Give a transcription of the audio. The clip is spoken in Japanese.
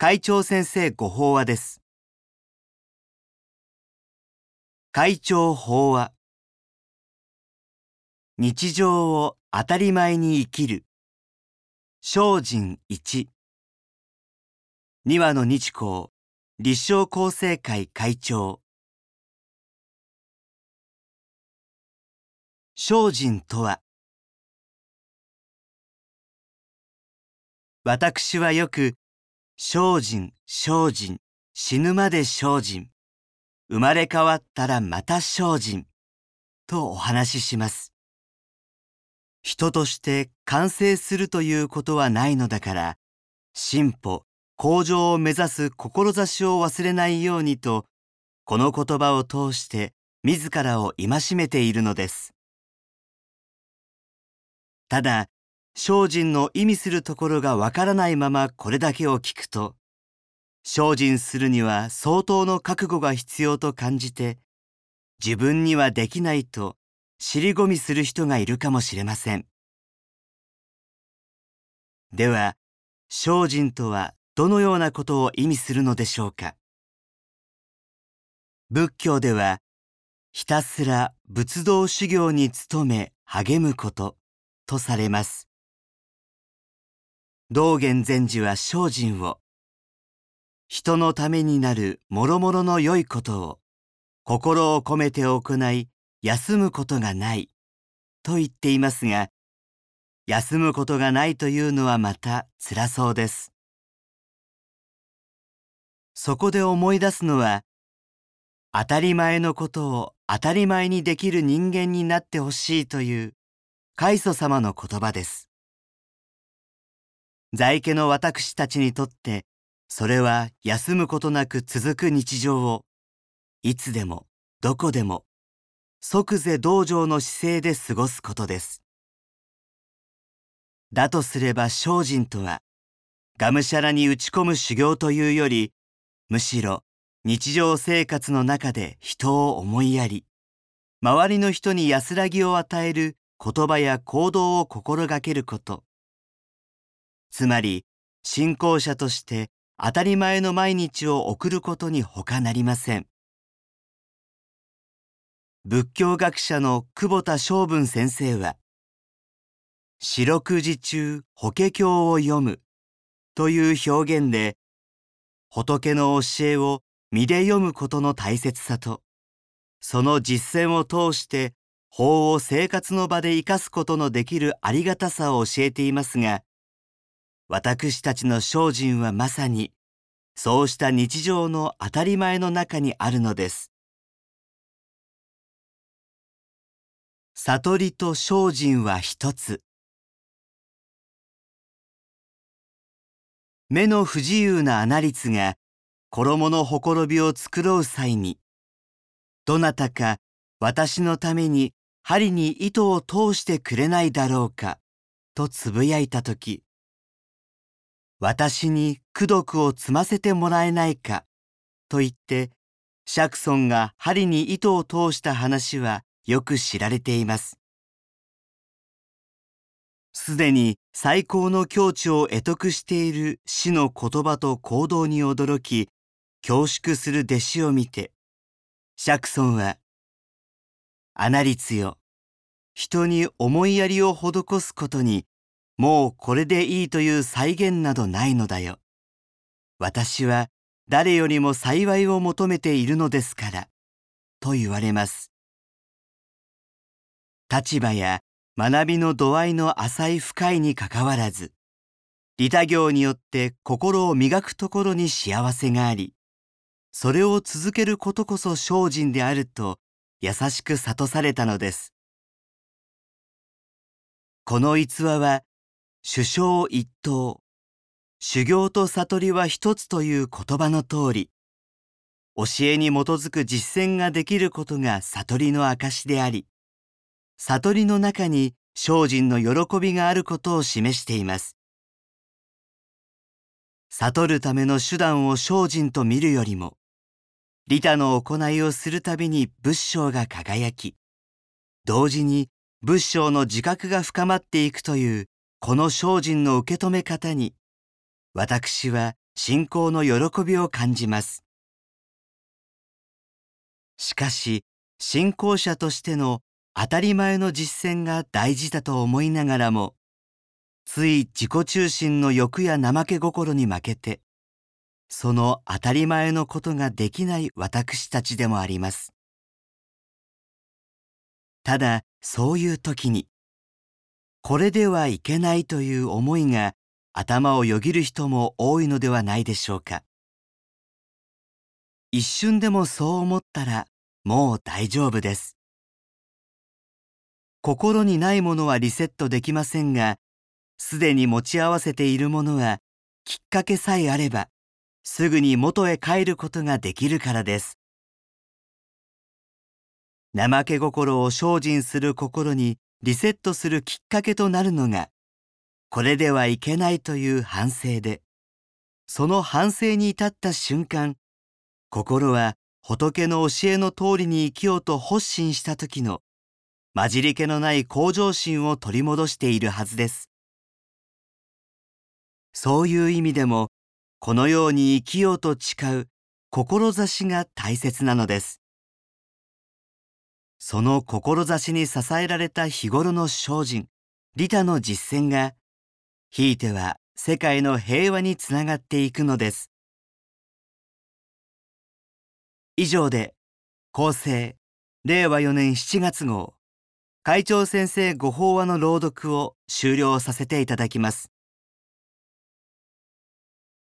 会長先生ご法話です。会長法話。日常を当たり前に生きる。精進一。二羽の日光立正厚生会会長。精進とは。私はよく精進精進。死ぬまで精進。生まれ変わったらまた精進。とお話しします。人として完成するということはないのだから進歩向上を目指す志を忘れないようにとこの言葉を通して自らを戒めているのです。ただ精進の意味するところがわからないままこれだけを聞くと精進するには相当の覚悟が必要と感じて自分にはできないと尻込みする人がいるかもしれません。では精進とはどのようなことを意味するのでしょうか。仏教ではひたすら仏道修行に努め励むこととされます。道元禅師は精進を。人のためになる諸々の良いことを心を込めて行い休むことがない。と言っていますが休むことがないというのはまた辛そうです。そこで思い出すのは当たり前のことを当たり前にできる人間になってほしいという開祖様の言葉です。在家の私たちにとってそれは休むことなく続く日常をいつでもどこでも即是道場の姿勢で過ごすことです。だとすれば精進とはがむしゃらに打ち込む修行というよりむしろ日常生活の中で人を思いやり周りの人に安らぎを与える言葉や行動を心がけること。つまり信仰者として当たり前の毎日を送ることに他なりません。仏教学者の久保田昌文先生は四六時中法華経を読むという表現で仏の教えを身で読むことの大切さとその実践を通して法を生活の場で生かすことのできるありがたさを教えていますが私たちの精進はまさにそうした日常の当たり前の中にあるのです。悟りと精進は一つ。目の不自由なアナリツが衣のほころびを繕う際にどなたか私のために針に糸を通してくれないだろうかとつぶやいたとき私に功徳を積ませてもらえないかと言って釈尊が針に糸を通した話はよく知られています。すでに最高の境地を得得している死の言葉と行動に驚き恐縮する弟子を見て釈尊は「アナリツよ人に思いやりを施すことにもうこれでいいという再現などないのだよ。私は誰よりも幸いを求めているのですから」と言われます。立場や学びの度合いの浅い深いにかかわらず利他行によって心を磨くところに幸せがありそれを続けることこそ精進であると優しく諭されたのですこの逸話は首相一等修行と悟りは一つという言葉の通り教えに基づく実践ができることが悟りの証であり悟りの中に精進の喜びがあることを示しています。悟るための手段を精進と見るよりも利他の行いをするたびに仏性が輝き同時に仏性の自覚が深まっていくというこの精進の受け止め方に私は信仰の喜びを感じます。しかし、信仰者としての当たり前の実践が大事だと思いながらも、つい自己中心の欲や怠け心に負けて、その当たり前のことができない私たちでもあります。ただ、そういう時に、これではいけないという思いが頭をよぎる人も多いのではないでしょうか。一瞬でもそう思ったらもう大丈夫です。心にないものはリセットできませんが、すでに持ち合わせているものはきっかけさえあれば、すぐに元へ帰ることができるからです。怠け心を精進する心にリセットするきっかけとなるのが、これではいけないという反省で、その反省に至った瞬間、心は仏の教えの通りに生きようと発心した時の混じり気のない向上心を取り戻しているはずです。そういう意味でも、このように生きようと誓う志が大切なのです。その志に支えられた日頃の精進、利他の実践が、ひいては世界の平和につながっていくのです。以上で、厚生、令和4年7月号、会長先生ご法話の朗読を終了させていただきます。